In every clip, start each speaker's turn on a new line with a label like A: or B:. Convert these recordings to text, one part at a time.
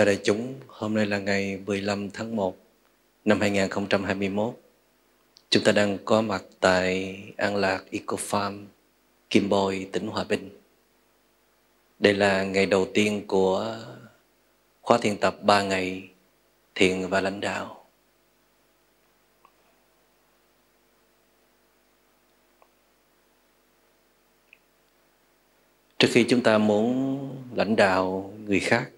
A: Kính chào đại chúng, hôm nay là ngày 15 tháng 1 năm 2021. Chúng ta đang có mặt tại An Lạc Eco Farm, Kim Bôi, tỉnh Hòa Bình. Đây là ngày đầu tiên của khóa thiền tập 3 ngày thiền và lãnh đạo. Trước khi chúng ta muốn lãnh đạo người khác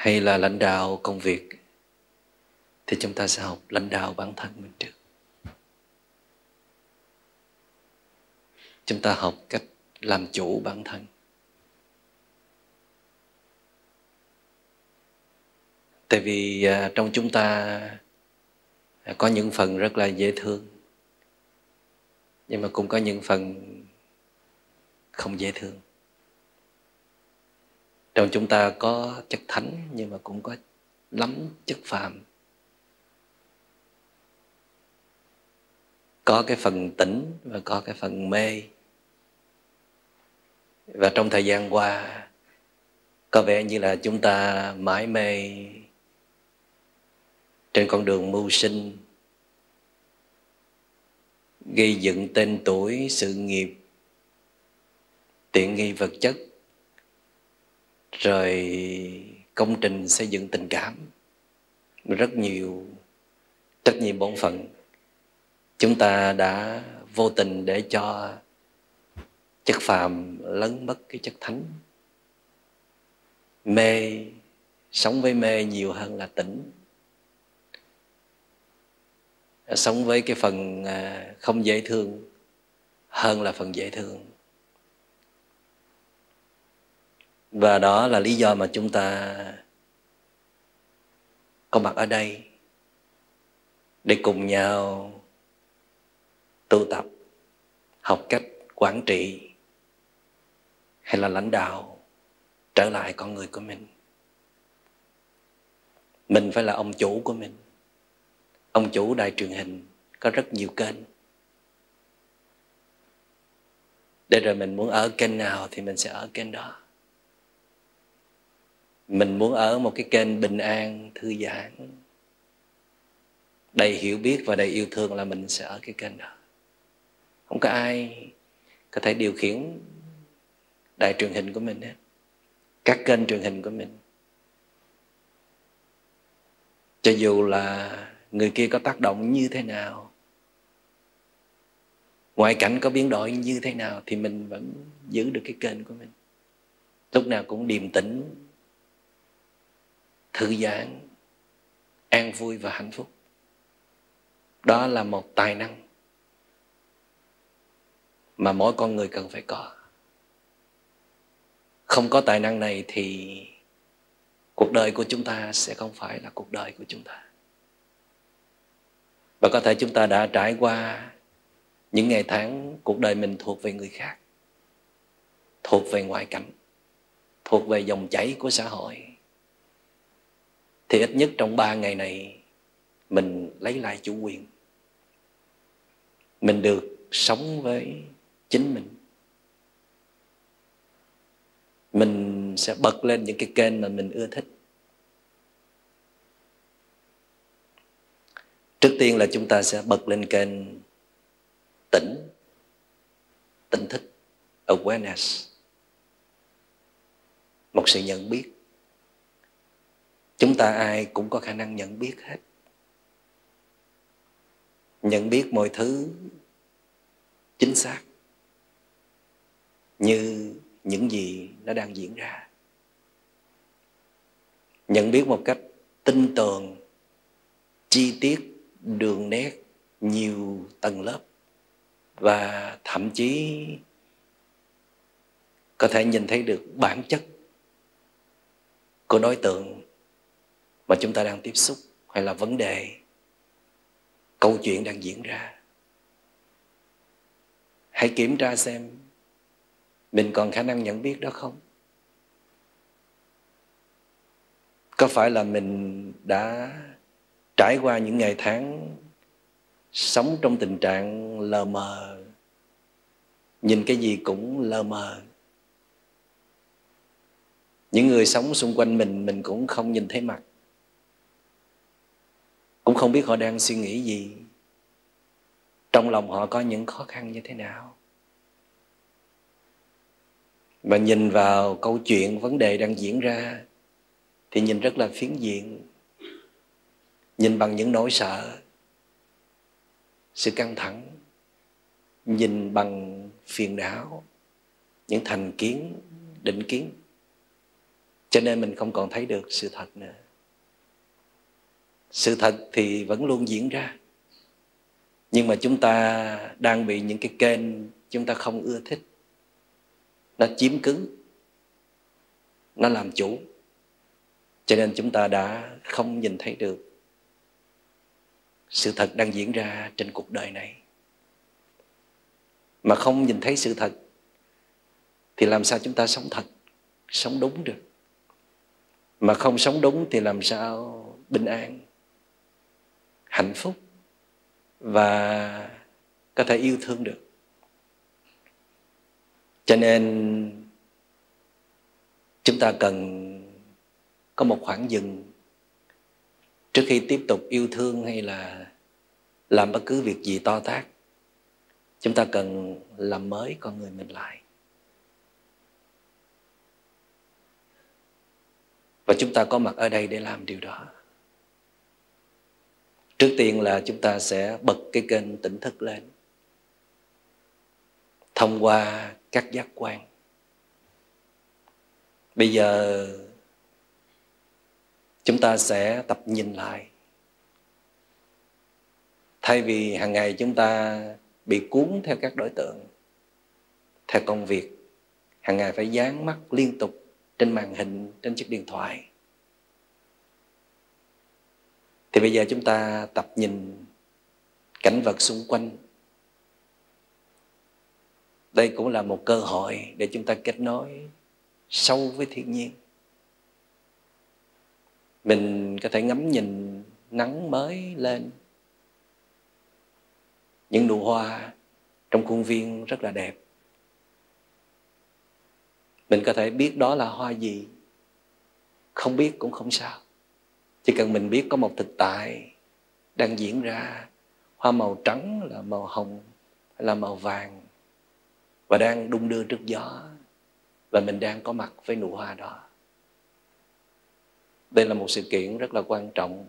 A: hay là lãnh đạo công việc, thì chúng ta sẽ học lãnh đạo bản thân mình trước. Chúng ta học cách làm chủ bản thân. Tại vì à, trong chúng ta có những phần rất là dễ thương, nhưng mà cũng có những phần không dễ thương trong chúng ta có chất thánh, nhưng mà cũng có lắm chất phàm. Có cái phần tỉnh và có cái phần mê. Và trong thời gian qua, có vẻ như là chúng ta mãi mê trên con đường mưu sinh, gây dựng tên tuổi, sự nghiệp, tiện nghi vật chất rồi công trình xây dựng tình cảm. Rất nhiều, trách nhiệm bổn phận. Chúng ta đã vô tình để cho chất phàm lấn mất cái chất thánh. Mê, sống với mê nhiều hơn là tỉnh. Sống với cái phần à, không dễ thương hơn là phần dễ thương. Và đó là lý do mà chúng ta có mặt ở đây để cùng nhau tu tập, học cách quản trị hay là lãnh đạo trở lại con người của mình. Mình phải là ông chủ của mình. Ông chủ đài truyền hình có rất nhiều kênh. Để rồi mình muốn ở kênh nào thì mình sẽ ở kênh đó mình muốn ở một cái kênh bình an, thư giãn. Đầy hiểu biết và đầy yêu thương là mình sẽ ở cái kênh đó. Không có ai có thể điều khiển đài truyền hình của mình hết. Các kênh truyền hình của mình. Cho dù là người kia có tác động như thế nào, ngoại cảnh có biến đổi như thế nào thì mình vẫn giữ được cái kênh của mình. Lúc nào cũng điềm tĩnh thư giãn, an vui và hạnh phúc. Đó là một tài năng mà mỗi con người cần phải có. Không có tài năng này thì cuộc đời của chúng ta sẽ không phải là cuộc đời của chúng ta. Và có thể chúng ta đã trải qua những ngày tháng cuộc đời mình thuộc về người khác, thuộc về ngoại cảnh, thuộc về dòng chảy của xã hội thì ít nhất trong ba ngày này, mình lấy lại chủ quyền. Mình được sống với chính mình. Mình sẽ bật lên những cái kênh mà mình ưa thích. Trước tiên là chúng ta sẽ bật lên kênh tỉnh tỉnh thức, awareness. Một sự nhận biết chúng ta ai cũng có khả năng nhận biết hết. Nhận biết mọi thứ chính xác như những gì nó đang diễn ra. Nhận biết một cách tinh tường, chi tiết đường nét nhiều tầng lớp và thậm chí có thể nhìn thấy được bản chất của đối tượng mà chúng ta đang tiếp xúc hay là vấn đề, câu chuyện đang diễn ra. Hãy kiểm tra xem mình còn khả năng nhận biết đó không? Có phải là mình đã trải qua những ngày tháng sống trong tình trạng lờ mờ, nhìn cái gì cũng lờ mờ? Những người sống xung quanh mình mình cũng không nhìn thấy mặt cũng không biết họ đang suy nghĩ gì. Trong lòng họ có những khó khăn như thế nào? Mà nhìn vào câu chuyện vấn đề đang diễn ra, thì nhìn rất là phiến diện. Nhìn bằng những nỗi sợ, sự căng thẳng. Nhìn bằng phiền não, những thành kiến, định kiến. Cho nên mình không còn thấy được sự thật nữa sự thật thì vẫn luôn diễn ra. Nhưng mà chúng ta đang bị những cái kênh chúng ta không ưa thích. Nó chiếm cứ. Nó làm chủ. Cho nên chúng ta đã không nhìn thấy được sự thật đang diễn ra trên cuộc đời này. Mà không nhìn thấy sự thật thì làm sao chúng ta sống thật, sống đúng được? Mà không sống đúng thì làm sao bình an? Hạnh phúc và có thể yêu thương được. Cho nên chúng ta cần có một khoảng dừng trước khi tiếp tục yêu thương hay là làm bất cứ việc gì to tác chúng ta cần làm mới con người mình lại. Và chúng ta có mặt ở đây để làm điều đó trước tiên là chúng ta sẽ bật cái kênh tỉnh thức lên. Thông qua các giác quan. Bây giờ chúng ta sẽ tập nhìn lại. Thay vì hàng ngày chúng ta bị cuốn theo các đối tượng, theo công việc, hàng ngày phải dán mắt liên tục trên màn hình, trên chiếc điện thoại thì bây giờ chúng ta tập nhìn cảnh vật xung quanh. Đây cũng là một cơ hội để chúng ta kết nối sâu với thiên nhiên. Mình có thể ngắm nhìn nắng mới lên. Những nụ hoa trong khuôn viên rất là đẹp. Mình có thể biết đó là hoa gì. Không biết cũng không sao chỉ cần mình biết có một thực tại đang diễn ra, hoa màu trắng là màu hồng hay là màu vàng, và đang đung đưa trước gió, và mình đang có mặt với nụ hoa đó. Đây là một sự kiện rất là quan trọng.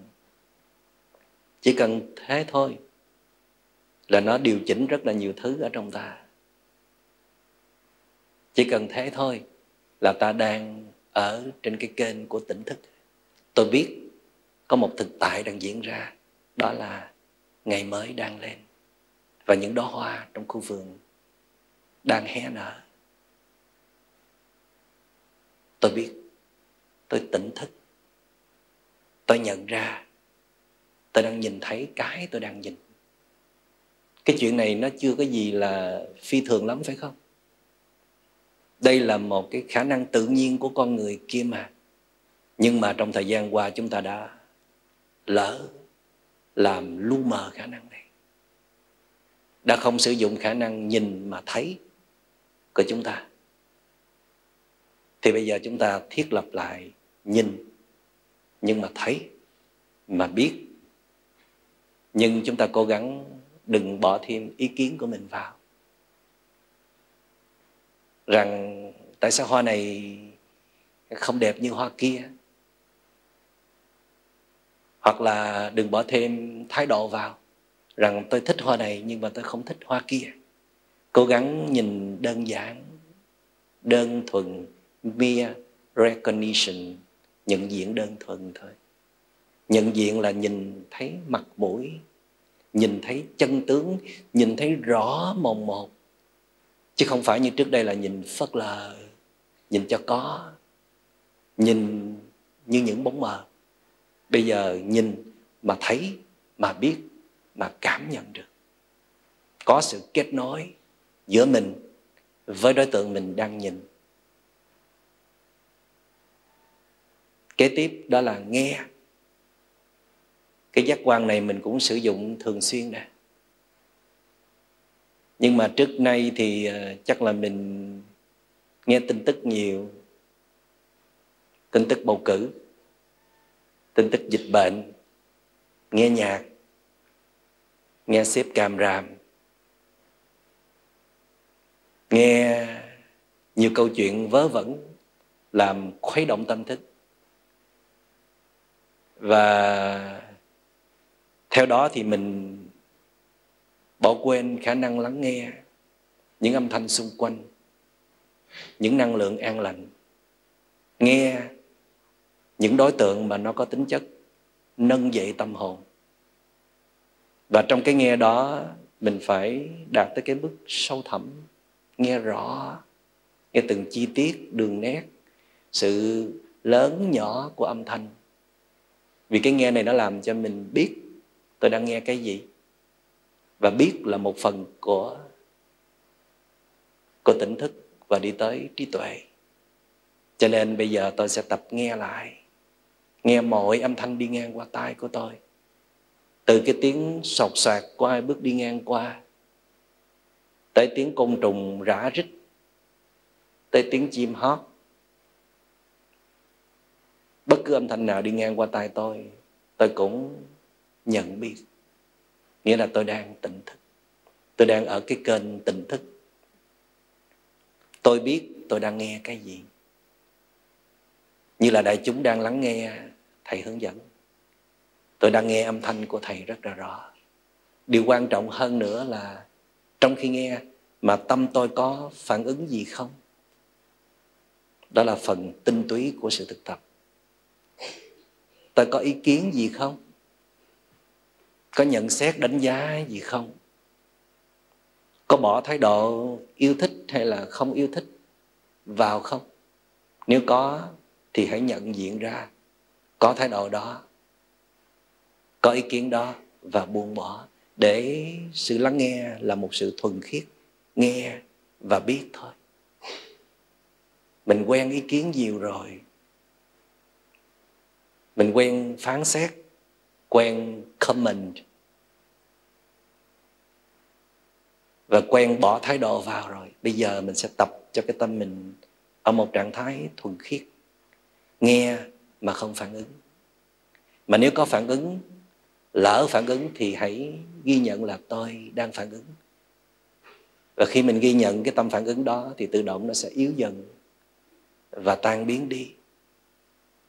A: Chỉ cần thế thôi là nó điều chỉnh rất là nhiều thứ ở trong ta. Chỉ cần thế thôi là ta đang ở trên cái kênh của tỉnh thức. Tôi biết có một thực tại đang diễn ra, đó là ngày mới đang lên. Và những đóa hoa trong khu vườn đang hé nở. Tôi biết, tôi tỉnh thức. Tôi nhận ra, tôi đang nhìn thấy cái tôi đang nhìn. Cái chuyện này nó chưa có gì là phi thường lắm, phải không? Đây là một cái khả năng tự nhiên của con người kia mà. Nhưng mà trong thời gian qua chúng ta đã lỡ làm lu mờ khả năng này. Đã không sử dụng khả năng nhìn mà thấy của chúng ta. Thì bây giờ chúng ta thiết lập lại nhìn nhưng mà thấy, mà biết. Nhưng chúng ta cố gắng đừng bỏ thêm ý kiến của mình vào. Rằng tại sao hoa này không đẹp như hoa kia? Hoặc là đừng bỏ thêm thái độ vào, rằng tôi thích hoa này nhưng mà tôi không thích hoa kia. Cố gắng nhìn đơn giản, đơn thuần, mere recognition, nhận diện đơn thuần thôi. Nhận diện là nhìn thấy mặt mũi, nhìn thấy chân tướng, nhìn thấy rõ mồn một. Chứ không phải như trước đây là nhìn phớt lờ, nhìn cho có, nhìn như những bóng mờ bây giờ nhìn mà thấy, mà biết, mà cảm nhận được. Có sự kết nối giữa mình với đối tượng mình đang nhìn. Kế tiếp đó là nghe. Cái giác quan này mình cũng sử dụng thường xuyên nè. Nhưng mà trước nay thì ờ, chắc là mình nghe tin tức nhiều. Tin tức bầu cử tin tức dịch bệnh. Nghe nhạc. Nghe xếp cam ràm. Nghe nhiều câu chuyện vớ vẩn, làm khuấy động tâm thức. Và theo đó thì mình bỏ quên khả năng lắng nghe những âm thanh xung quanh, những năng lượng an lành. Nghe những đối tượng mà nó có tính chất nâng dậy tâm hồn. Và trong cái nghe đó, mình phải đạt tới cái mức sâu thẳm, nghe rõ, nghe từng chi tiết, đường nét, sự lớn nhỏ của âm thanh. Vì cái nghe này nó làm cho mình biết tôi đang nghe cái gì. Và biết là một phần của của tỉnh thức và đi tới trí tuệ. Cho nên bây giờ tôi sẽ tập nghe lại nghe mọi âm thanh đi ngang qua tai của tôi. Từ cái tiếng sột soạt của ai bước đi ngang qua, tới tiếng côn trùng rã rít, tới tiếng chim hót. Bất cứ âm thanh nào đi ngang qua tai tôi tôi cũng nhận biết. Nghĩa là tôi đang tỉnh thức. Tôi đang ở cái kênh tỉnh thức. Tôi biết tôi đang nghe cái gì. Như là đại chúng đang lắng nghe thầy hướng dẫn. Tôi đang nghe âm thanh của thầy rất là rõ. Điều quan trọng hơn nữa là trong khi nghe mà tâm tôi có phản ứng gì không? Đó là phần tinh túy của sự thực tập. Tôi có ý kiến gì không? Có nhận xét đánh giá gì không? Có bỏ thái độ yêu thích hay là không yêu thích vào không? Nếu có thì hãy nhận diện ra có thái độ đó, có ý kiến đó và buông bỏ để sự lắng nghe là một sự thuần khiết, nghe và biết thôi. Mình quen ý kiến nhiều rồi. Mình quen phán xét, quen comment. Và quen bỏ thái độ vào rồi. Bây giờ mình sẽ tập cho cái tâm mình ở một trạng thái thuần khiết, nghe mà không phản ứng. Mà nếu có phản ứng, lỡ phản ứng thì hãy ghi nhận là tôi đang phản ứng. Và khi mình ghi nhận cái tâm phản ứng đó thì tự động nó sẽ yếu dần và tan biến đi.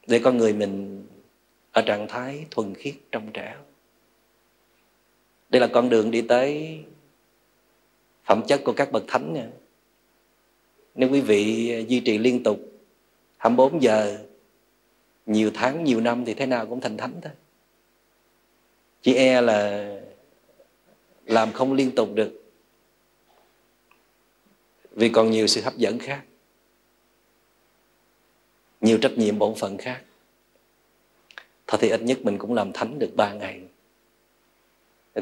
A: Để con người mình ở trạng thái thuần khiết trong trẻo đây là con đường đi tới phẩm chất của các bậc thánh nha. Nếu quý vị duy trì liên tục 24 giờ nhiều tháng, nhiều năm thì thế nào cũng thành thánh thôi. Chỉ e là làm không liên tục được. Vì còn nhiều sự hấp dẫn khác. Nhiều trách nhiệm bổn phận khác. Thôi thì ít nhất mình cũng làm thánh được ba ngày.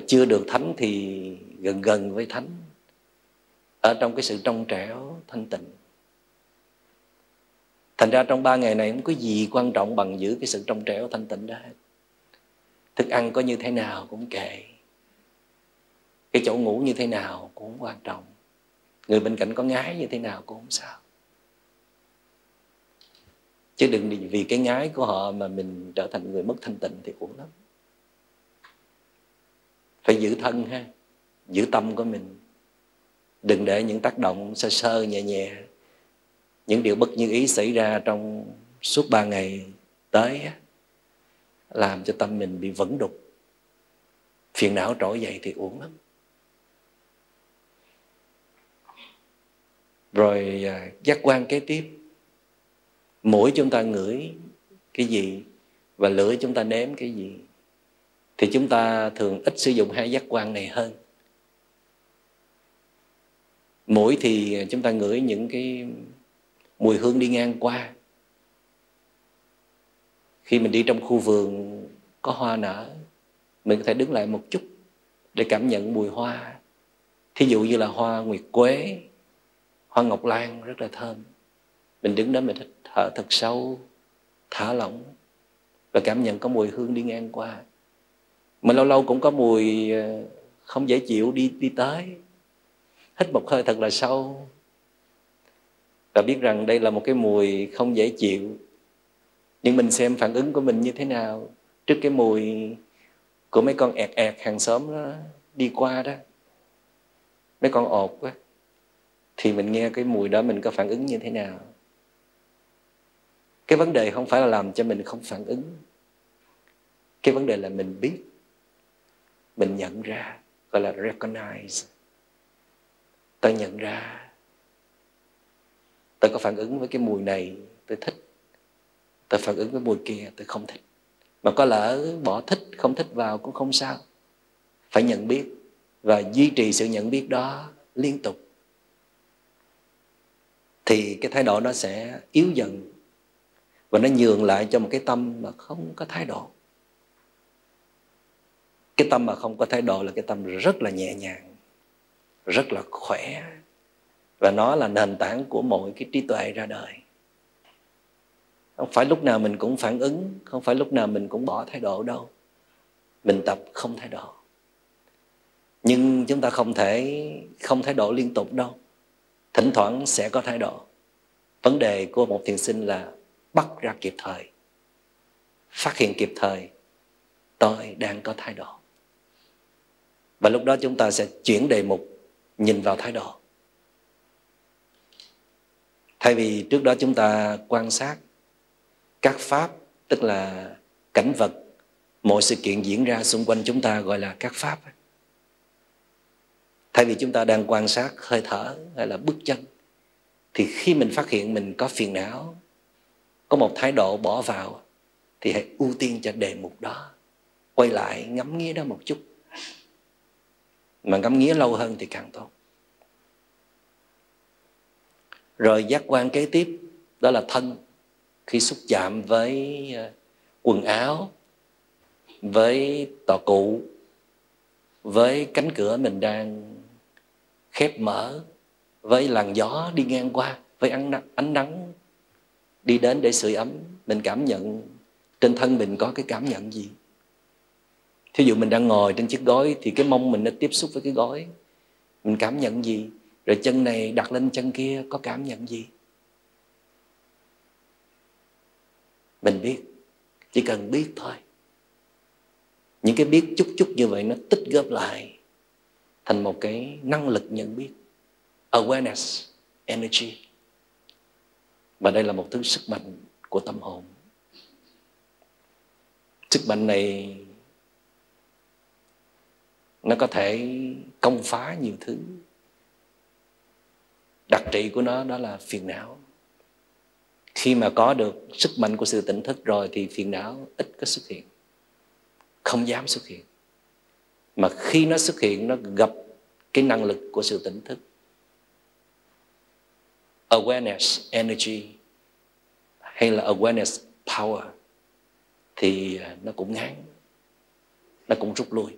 A: Chưa được thánh thì gần gần với thánh. Ở trong cái sự trong trẻo, thanh tịnh thành ra trong ba ngày này không có gì quan trọng bằng giữ cái sự trong trẻo thanh tịnh đó hết. Thức ăn có như thế nào cũng kệ. Cái chỗ ngủ như thế nào cũng quan trọng. Người bên cạnh có ngái như thế nào cũng không sao. Chứ đừng vì cái ngái của họ mà mình trở thành người mất thanh tịnh thì uổng lắm. Phải giữ thân ha. Giữ tâm của mình. Đừng để những tác động sơ sơ nhẹ nhẹ những điều bất như ý xảy ra trong suốt ba ngày tới làm cho tâm mình bị vẫn đục. Phiền não trỗi dậy thì uổng lắm. Rồi à, giác quan kế tiếp. Mũi chúng ta ngửi cái gì và lưỡi chúng ta nếm cái gì thì chúng ta thường ít sử dụng hai giác quan này hơn. Mũi thì à, chúng ta ngửi những cái mùi hương đi ngang qua. Khi mình đi trong khu vườn có hoa nở, mình có thể đứng lại một chút để cảm nhận mùi hoa. Thí dụ như là hoa nguyệt quế, hoa ngọc lan rất là thơm. Mình đứng đó mình thở thật sâu, thả lỏng và cảm nhận có mùi hương đi ngang qua. Mà lâu lâu cũng có mùi ờ, không dễ chịu đi đi tới. Hít một hơi thật là sâu và biết rằng đây là một cái mùi không dễ chịu. Nhưng mình xem phản ứng của mình như thế nào trước cái mùi của mấy con ẹt ẹt hàng xóm đó đi qua đó. Mấy con ột quá thì mình nghe cái mùi đó mình có phản ứng như thế nào? Cái vấn đề không phải là làm cho mình không phản ứng. Cái vấn đề là mình biết, mình nhận ra, gọi là recognize. Tôi nhận ra tôi có phản ứng với cái mùi này tôi thích. Tôi phản ứng với mùi kia tôi không thích. Mà có lỡ bỏ thích, không thích vào cũng không sao. Phải nhận biết và duy trì sự nhận biết đó liên tục. Thì cái thái độ nó sẽ yếu dần và nó nhường lại cho một cái tâm mà không có thái độ. Cái tâm mà không có thái độ là cái tâm rất là nhẹ nhàng, rất là khỏe và nó là nền tảng của mọi cái trí tuệ ra đời. Không phải lúc nào mình cũng phản ứng, không phải lúc nào mình cũng bỏ thái độ đâu. Mình tập không thái độ. Nhưng chúng ta không thể không thái độ liên tục đâu. Thỉnh thoảng sẽ có thái độ. Vấn đề của một thiền sinh là bắt ra kịp thời. Phát hiện kịp thời, tôi đang có thái độ. Và lúc đó chúng ta sẽ chuyển đề mục nhìn vào thái độ thay vì trước đó chúng ta quan sát các pháp, tức là cảnh vật, mọi sự kiện diễn ra xung quanh chúng ta gọi là các pháp. Thay vì chúng ta đang quan sát hơi thở hay là bước chân, thì khi mình phát hiện mình có phiền não, có một thái độ bỏ vào, thì hãy ưu tiên cho đề mục đó. Quay lại ngắm nghía đó một chút. Mà ngắm nghía lâu hơn thì càng tốt rồi giác quan kế tiếp đó là thân. Khi xúc chạm với ờ, quần áo với tòa cụ với cánh cửa mình đang khép mở với làn gió đi ngang qua với ánh nắng, ánh nắng đi đến để sưởi ấm mình cảm nhận trên thân mình có cái cảm nhận gì. Thí dụ mình đang ngồi trên chiếc gối thì cái mông mình nó tiếp xúc với cái gối mình cảm nhận gì? Rồi chân này đặt lên chân kia, có cảm nhận gì? Mình biết, chỉ cần biết thôi. Những cái biết chút chút như vậy nó tích góp lại thành một cái năng lực nhận biết. Awareness, energy. Và đây là một thứ sức mạnh của tâm hồn. Sức mạnh này nó có thể công phá nhiều thứ đặc trị của nó, đó là phiền não. Khi mà có được sức mạnh của sự tỉnh thức rồi thì phiền não ít có xuất hiện. Không dám xuất hiện. Mà khi nó xuất hiện, nó gặp cái năng lực của sự tỉnh thức. Awareness energy hay là awareness power thì à, nó cũng ngán, nó cũng rút lui.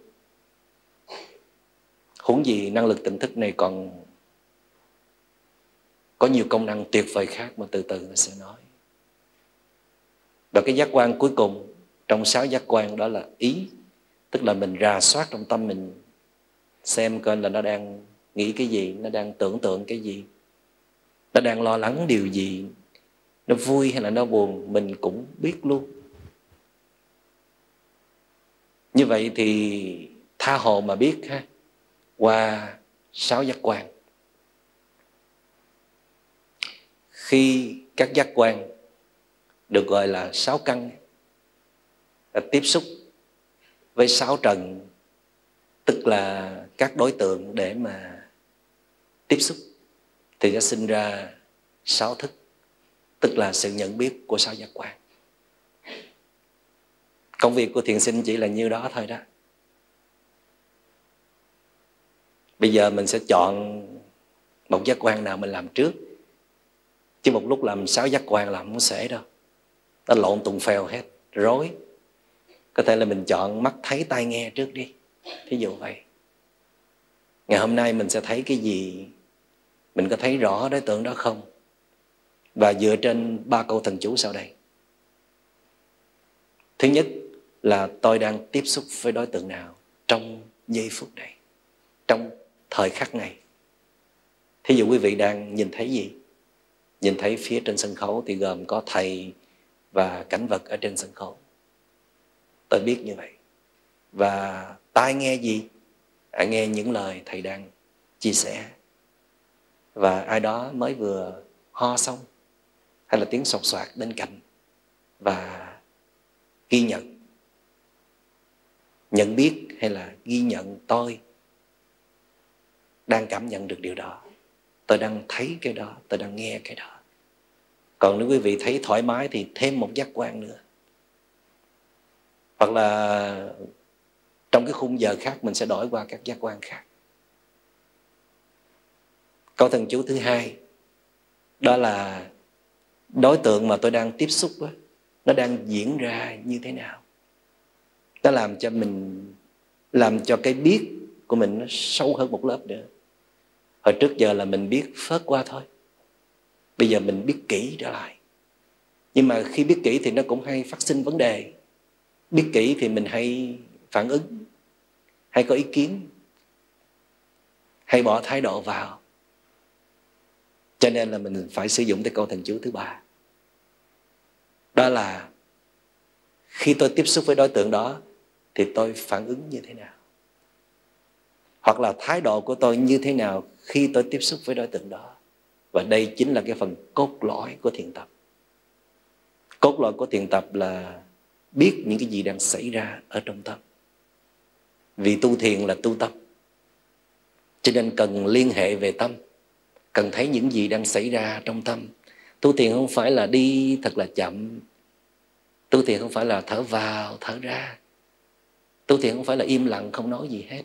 A: Huống gì năng lực tỉnh thức này còn có nhiều công năng tuyệt vời khác mà từ từ nó sẽ nói. Và cái giác quan cuối cùng trong sáu giác quan đó là ý, tức là mình rà soát trong tâm mình, xem coi là nó đang nghĩ cái gì, nó đang tưởng tượng cái gì, nó đang lo lắng điều gì, nó vui hay là nó buồn, mình cũng biết luôn. Như vậy thì tha hồ mà biết ha, qua sáu giác quan. Khi các giác quan được gọi là sáu căn là tiếp xúc với sáu trần, tức là các đối tượng để mà tiếp xúc, thì sẽ sinh ra sáu thức, tức là sự nhận biết của sáu giác quan. Công việc của thiền sinh chỉ là như đó thôi đó. Bây giờ mình sẽ chọn một giác quan nào mình làm trước chứ một lúc làm sáu giác quan làm không sẽ đâu. Nó lộn tùng phèo hết. Rối. Có thể là mình chọn mắt thấy tai nghe trước đi. Thí dụ vậy. Ngày hôm nay mình sẽ thấy cái gì? Mình có thấy rõ đối tượng đó không? Và dựa trên ba câu thần chú sau đây. Thứ nhất là tôi đang tiếp xúc với đối tượng nào trong giây phút này? Trong thời khắc này? Thí dụ quý vị đang nhìn thấy gì? Nhìn thấy phía trên sân khấu thì gồm có thầy và cảnh vật ở trên sân khấu. Tôi biết như vậy. Và tai nghe gì? À, nghe những lời thầy đang chia sẻ. Và ai đó mới vừa ho xong hay là tiếng sột soạt bên cạnh và ghi nhận. Nhận biết hay là ghi nhận tôi đang cảm nhận được điều đó. Tôi đang thấy cái đó tôi đang nghe cái đó còn nếu quý vị thấy thoải mái thì thêm một giác quan nữa. Hoặc là trong cái khung giờ khác mình sẽ đổi qua các giác quan khác. Câu thần chú thứ hai đó là đối tượng mà tôi đang tiếp xúc đó, nó đang diễn ra như thế nào? Nó làm cho mình làm cho cái biết của mình nó sâu hơn một lớp nữa. Hồi trước giờ là mình biết phớt qua thôi bây giờ mình biết kỹ trở lại. Nhưng mà khi biết kỹ thì nó cũng hay phát sinh vấn đề. Biết kỹ thì mình hay phản ứng, hay có ý kiến, hay bỏ thái độ vào. Cho nên là mình phải sử dụng cái câu thần chú thứ ba. Đó là khi tôi tiếp xúc với đối tượng đó thì tôi phản ứng như thế nào? Hoặc là thái độ của tôi như thế nào khi tôi tiếp xúc với đối tượng đó? Và đây chính là cái phần cốt lõi của thiền tập. Cốt lõi của thiền tập là biết những cái gì đang xảy ra ở trong tâm. Vì tu thiền là tu tâm. Cho nên cần liên hệ về tâm. Cần thấy những gì đang xảy ra trong tâm. Tu thiền không phải là đi thật là chậm. Tu thiền không phải là thở vào, thở ra. Tu thiền không phải là im lặng, không nói gì hết.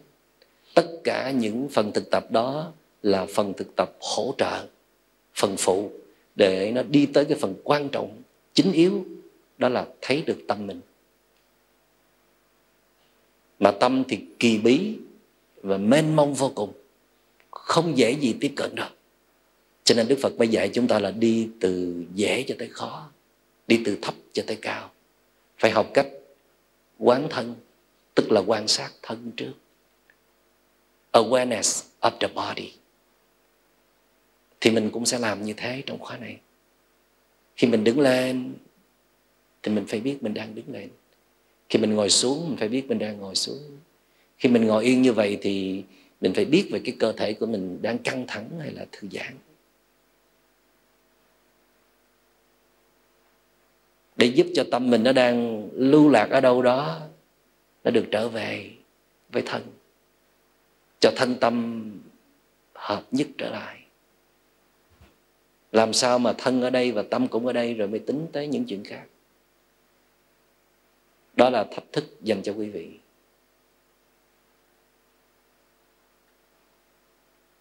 A: Tất cả những phần thực tập đó là phần thực tập hỗ trợ phần phụ để nó đi tới cái phần quan trọng, chính yếu, đó là thấy được tâm mình. Mà tâm thì kỳ bí và mênh mông vô cùng, không dễ gì tiếp cận đâu cho nên đức phật mới dạy chúng ta là đi từ dễ cho tới khó, đi từ thấp cho tới cao. Phải học cách quán thân, tức là quan sát thân trước. Awareness of the body thì mình cũng sẽ làm như thế trong khóa này. Khi mình đứng lên, thì mình phải biết mình đang đứng lên. Khi mình ngồi xuống, mình phải biết mình đang ngồi xuống. Khi mình ngồi yên như vậy thì mình phải biết về cái cơ thể của mình đang căng thẳng hay là thư giãn. Để giúp cho tâm mình nó đang lưu lạc ở đâu đó, nó được trở về với thân. Cho thân tâm hợp nhất trở lại làm sao mà thân ở đây và tâm cũng ở đây rồi mới tính tới những chuyện khác? Đó là thách thức dành cho quý vị.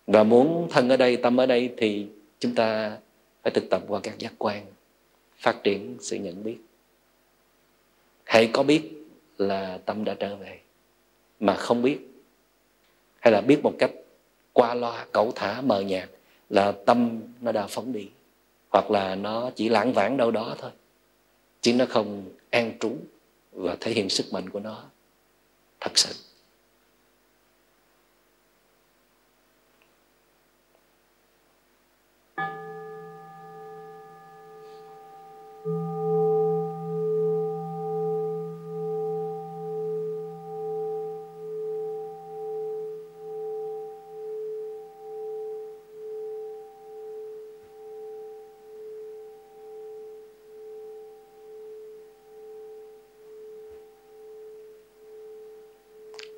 A: Và muốn thân ở đây, tâm ở đây thì chúng ta phải thực tập qua các giác quan, phát triển sự nhận biết. Hãy có biết là tâm đã trở về, mà không biết, hay là biết một cách qua loa, cẩu thả, mờ nhạt là tâm nó đã phóng đi, hoặc là nó chỉ lãng vãng đâu đó thôi, chứ nó không an trú và thể hiện sức mạnh của nó thật sự.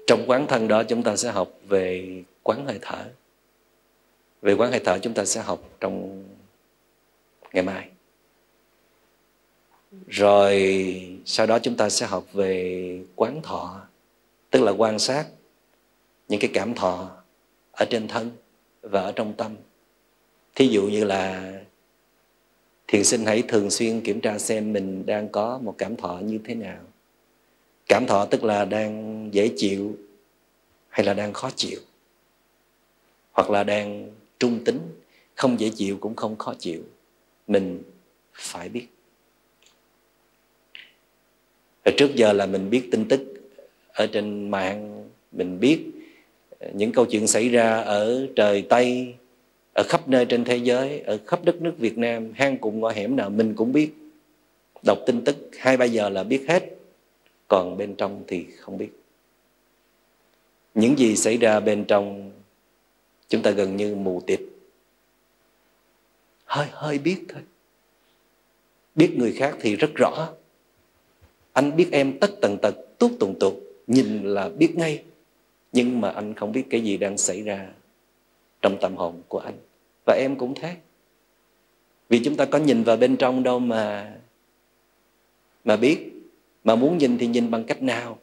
A: Trong quán thân đó chúng ta sẽ học về quán hơi thở. Về quán hơi thở chúng ta sẽ học trong ngày mai. Rồi sau đó chúng ta sẽ học về quán thọ, tức là quan sát những cái cảm thọ ở trên thân và ở trong tâm. Thí dụ như là thiền sinh hãy thường xuyên kiểm tra xem mình đang có một cảm thọ như thế nào cảm thọ tức là đang dễ chịu hay là đang khó chịu? Hoặc là đang trung tính, không dễ chịu cũng không khó chịu. Mình phải biết. Rồi trước giờ là mình biết tin tức ở trên mạng, mình biết những câu chuyện xảy ra ở trời Tây, ở khắp nơi trên thế giới, ở khắp đất nước Việt Nam, hang cùng ngõ hẻm nào mình cũng biết. Đọc tin tức hai ba giờ là biết hết còn bên trong thì không biết. Những gì xảy ra bên trong, chúng ta gần như mù tịt. Hơi hơi biết thôi. Biết người khác thì rất rõ. Anh biết em tất tần tật tuốt tùng tục, nhìn là biết ngay. Nhưng mà anh không biết cái gì đang xảy ra trong tâm hồn của anh. Và em cũng thế. Vì chúng ta có nhìn vào bên trong đâu mà mà biết mà muốn nhìn thì nhìn bằng cách nào?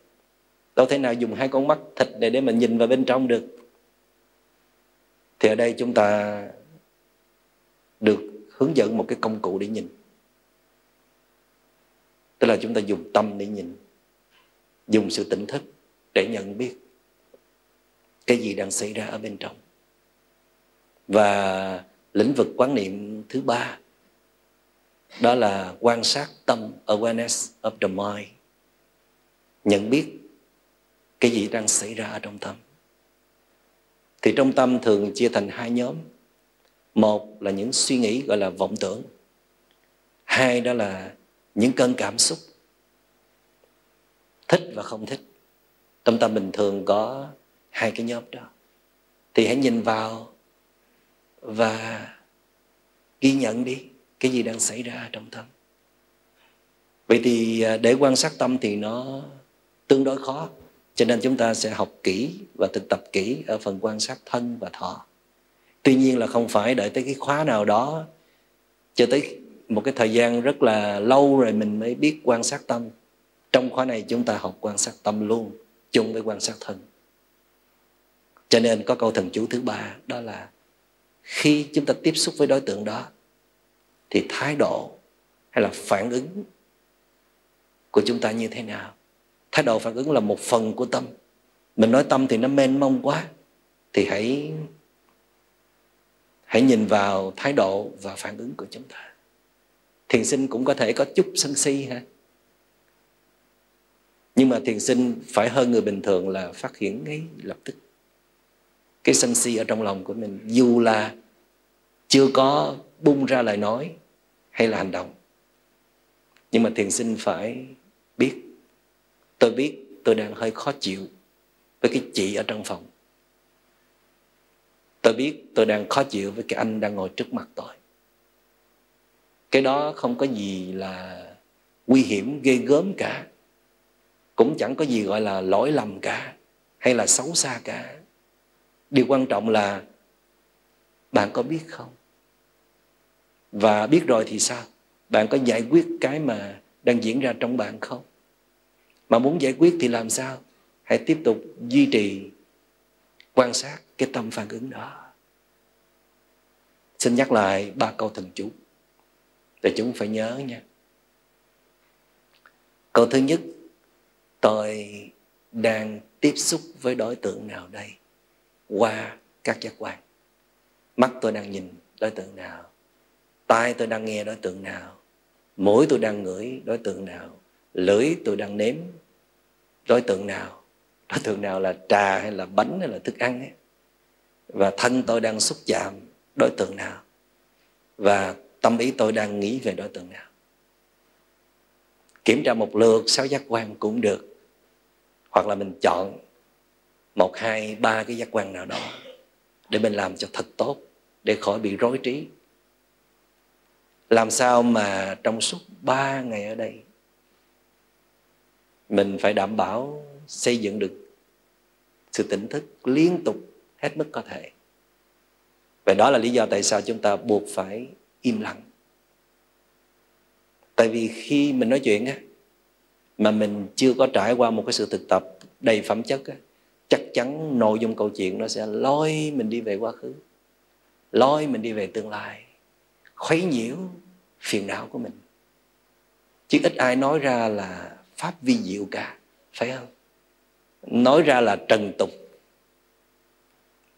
A: Đâu thể nào dùng hai con mắt thịt để để mình nhìn vào bên trong được? Thì ở đây chúng ta được hướng dẫn một cái công cụ để nhìn. Tức là chúng ta dùng tâm để nhìn, dùng sự tỉnh thức để nhận biết cái gì đang xảy ra ở bên trong. Và lĩnh vực quán niệm thứ ba đó là quan sát tâm awareness of the mind. Nhận biết cái gì đang xảy ra ở trong tâm. Thì trong tâm thường chia thành hai nhóm. Một là những suy nghĩ gọi là vọng tưởng. Hai đó là những cơn cảm xúc. Thích và không thích. Trong tâm bình thường có hai cái nhóm đó. Thì hãy nhìn vào và ghi nhận đi cái gì đang xảy ra trong tâm vậy thì à, để quan sát tâm thì nó tương đối khó, cho nên chúng ta sẽ học kỹ và thực tập kỹ ở phần quan sát thân và thọ. Tuy nhiên là không phải đợi tới cái khóa nào đó, cho tới một cái thời gian rất là lâu rồi mình mới biết quan sát tâm. Trong khóa này chúng ta học quan sát tâm luôn, chung với quan sát thân. Cho nên có câu thần chú thứ ba, đó là khi chúng ta tiếp xúc với đối tượng đó thì thái độ hay là phản ứng của chúng ta như thế nào? Thái độ phản ứng là một phần của tâm. Mình nói tâm thì nó mênh mông quá, thì hãy hãy nhìn vào thái độ và phản ứng của chúng ta. Thiền sinh cũng có thể có chút sân si ha. Nhưng mà thiền sinh phải hơn người bình thường là phát hiện ngay lập tức. Cái sân si ở trong lòng của mình dù là chưa có bung ra lời nói hay là hành động. Nhưng mà thiền sinh phải biết. Tôi biết tôi đang hơi khó chịu với cái chị ở trong phòng. Tôi biết tôi đang khó chịu với cái anh đang ngồi trước mặt tôi. Cái đó không có gì là nguy hiểm, ghê gớm cả. Cũng chẳng có gì gọi là lỗi lầm cả, hay là xấu xa cả. Điều quan trọng là bạn có biết không? Và biết rồi thì sao? Bạn có giải quyết cái mà đang diễn ra trong bạn không? Mà muốn giải quyết thì làm sao? Hãy tiếp tục duy trì, quan sát cái tâm phản ứng đó. Xin nhắc lại ba câu thần chú để chúng phải nhớ nha. Câu thứ nhất, tôi đang tiếp xúc với đối tượng nào đây? Qua các giác quan. Mắt tôi đang nhìn đối tượng nào? Tai tôi đang nghe đối tượng nào? Mũi tôi đang ngửi đối tượng nào? Lưỡi tôi đang nếm đối tượng nào? Đối tượng nào là trà hay là bánh hay là thức ăn ấy. và thân tôi đang xúc chạm đối tượng nào? Và tâm ý tôi đang nghĩ về đối tượng nào? Kiểm tra một lượt sáu giác quan cũng được. Hoặc là mình chọn một, hai, ba cái giác quan nào đó để mình làm cho thật tốt, để khỏi bị rối trí làm sao mà trong suốt ba ngày ở đây mình phải đảm bảo xây dựng được sự tỉnh thức liên tục hết mức có thể. Và đó là lý do tại sao chúng ta buộc phải im lặng. Tại vì khi mình nói chuyện á mà mình chưa có trải qua một cái sự thực tập đầy phẩm chất á, chắc chắn nội dung câu chuyện nó sẽ lôi mình đi về quá khứ lôi mình đi về tương lai khuấy nhiễu phiền não của mình. Chứ ít ai nói ra là pháp vi diệu cả, phải không? Nói ra là trần tục,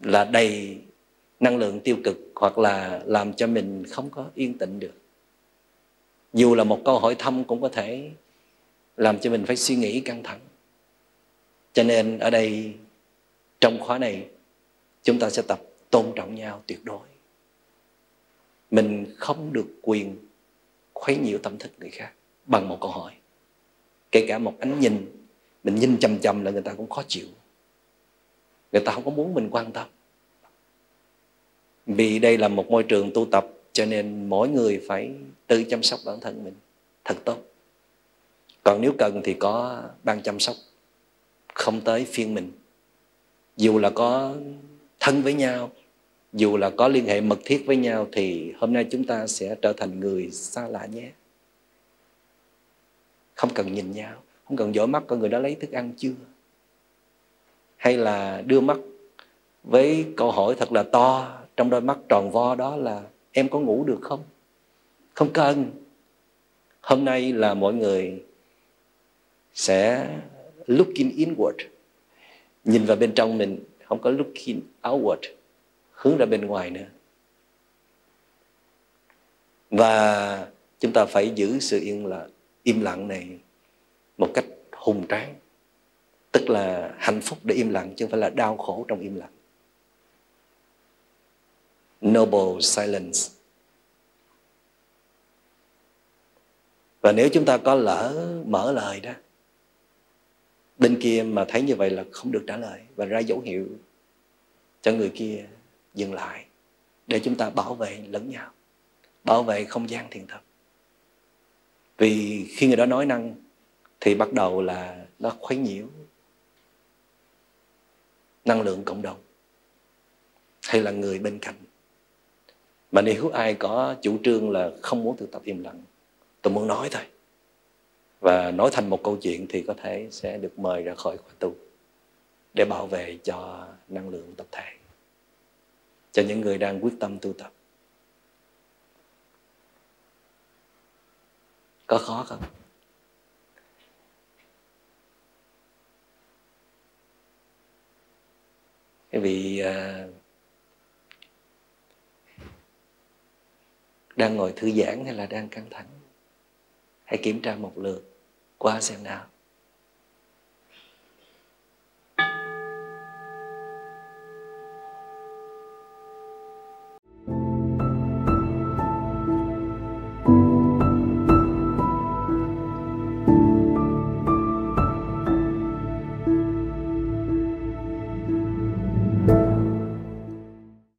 A: là đầy năng lượng tiêu cực hoặc là làm cho mình không có yên tĩnh được. Dù là một câu hỏi thăm cũng có thể làm cho mình phải suy nghĩ căng thẳng. Cho nên ở đây trong khóa này, chúng ta sẽ tập tôn trọng nhau tuyệt đối mình không được quyền khuấy nhiều tâm thức người khác bằng một câu hỏi. Kể cả một ánh nhìn, mình nhìn chầm chầm là người ta cũng khó chịu. Người ta không có muốn mình quan tâm. Vì đây là một môi trường tu tập, cho nên mỗi người phải tự chăm sóc bản thân mình thật tốt. Còn nếu cần thì có ban chăm sóc, không tới phiên mình. Dù là có thân với nhau dù là có liên hệ mật thiết với nhau thì hôm nay chúng ta sẽ trở thành người xa lạ nhé. Không cần nhìn nhau, không cần dõi mắt coi người đó lấy thức ăn chưa? Hay là đưa mắt với câu hỏi thật là to, trong đôi mắt tròn vo đó là em có ngủ được không? Không cần. Hôm nay là mọi người sẽ looking inward. Nhìn vào bên trong mình, không có looking outward hướng ra bên ngoài nữa. Và chúng ta phải giữ sự yên là im lặng này một cách hùng tráng. Tức là hạnh phúc để im lặng chứ không phải là đau khổ trong im lặng. Noble silence. Và nếu chúng ta có lỡ, mở lời đó, bên kia mà thấy như vậy là không được trả lời và ra dấu hiệu cho người kia dừng lại để chúng ta bảo vệ lẫn nhau, bảo vệ không gian thiền tập vì khi người đó nói năng thì bắt đầu là nó khuấy nhiễu năng lượng cộng đồng. Hay là người bên cạnh. Mà nếu ai có chủ trương là không muốn thực tập im lặng, tôi muốn nói thôi. Và nói thành một câu chuyện thì có thể sẽ được mời ra khỏi khóa tu để bảo vệ cho năng lượng tập thể cho những người đang quyết tâm tu tập. Có khó không? Cái vị à, đang ngồi thư giãn hay là đang căng thẳng? Hãy kiểm tra một lượt qua xem nào.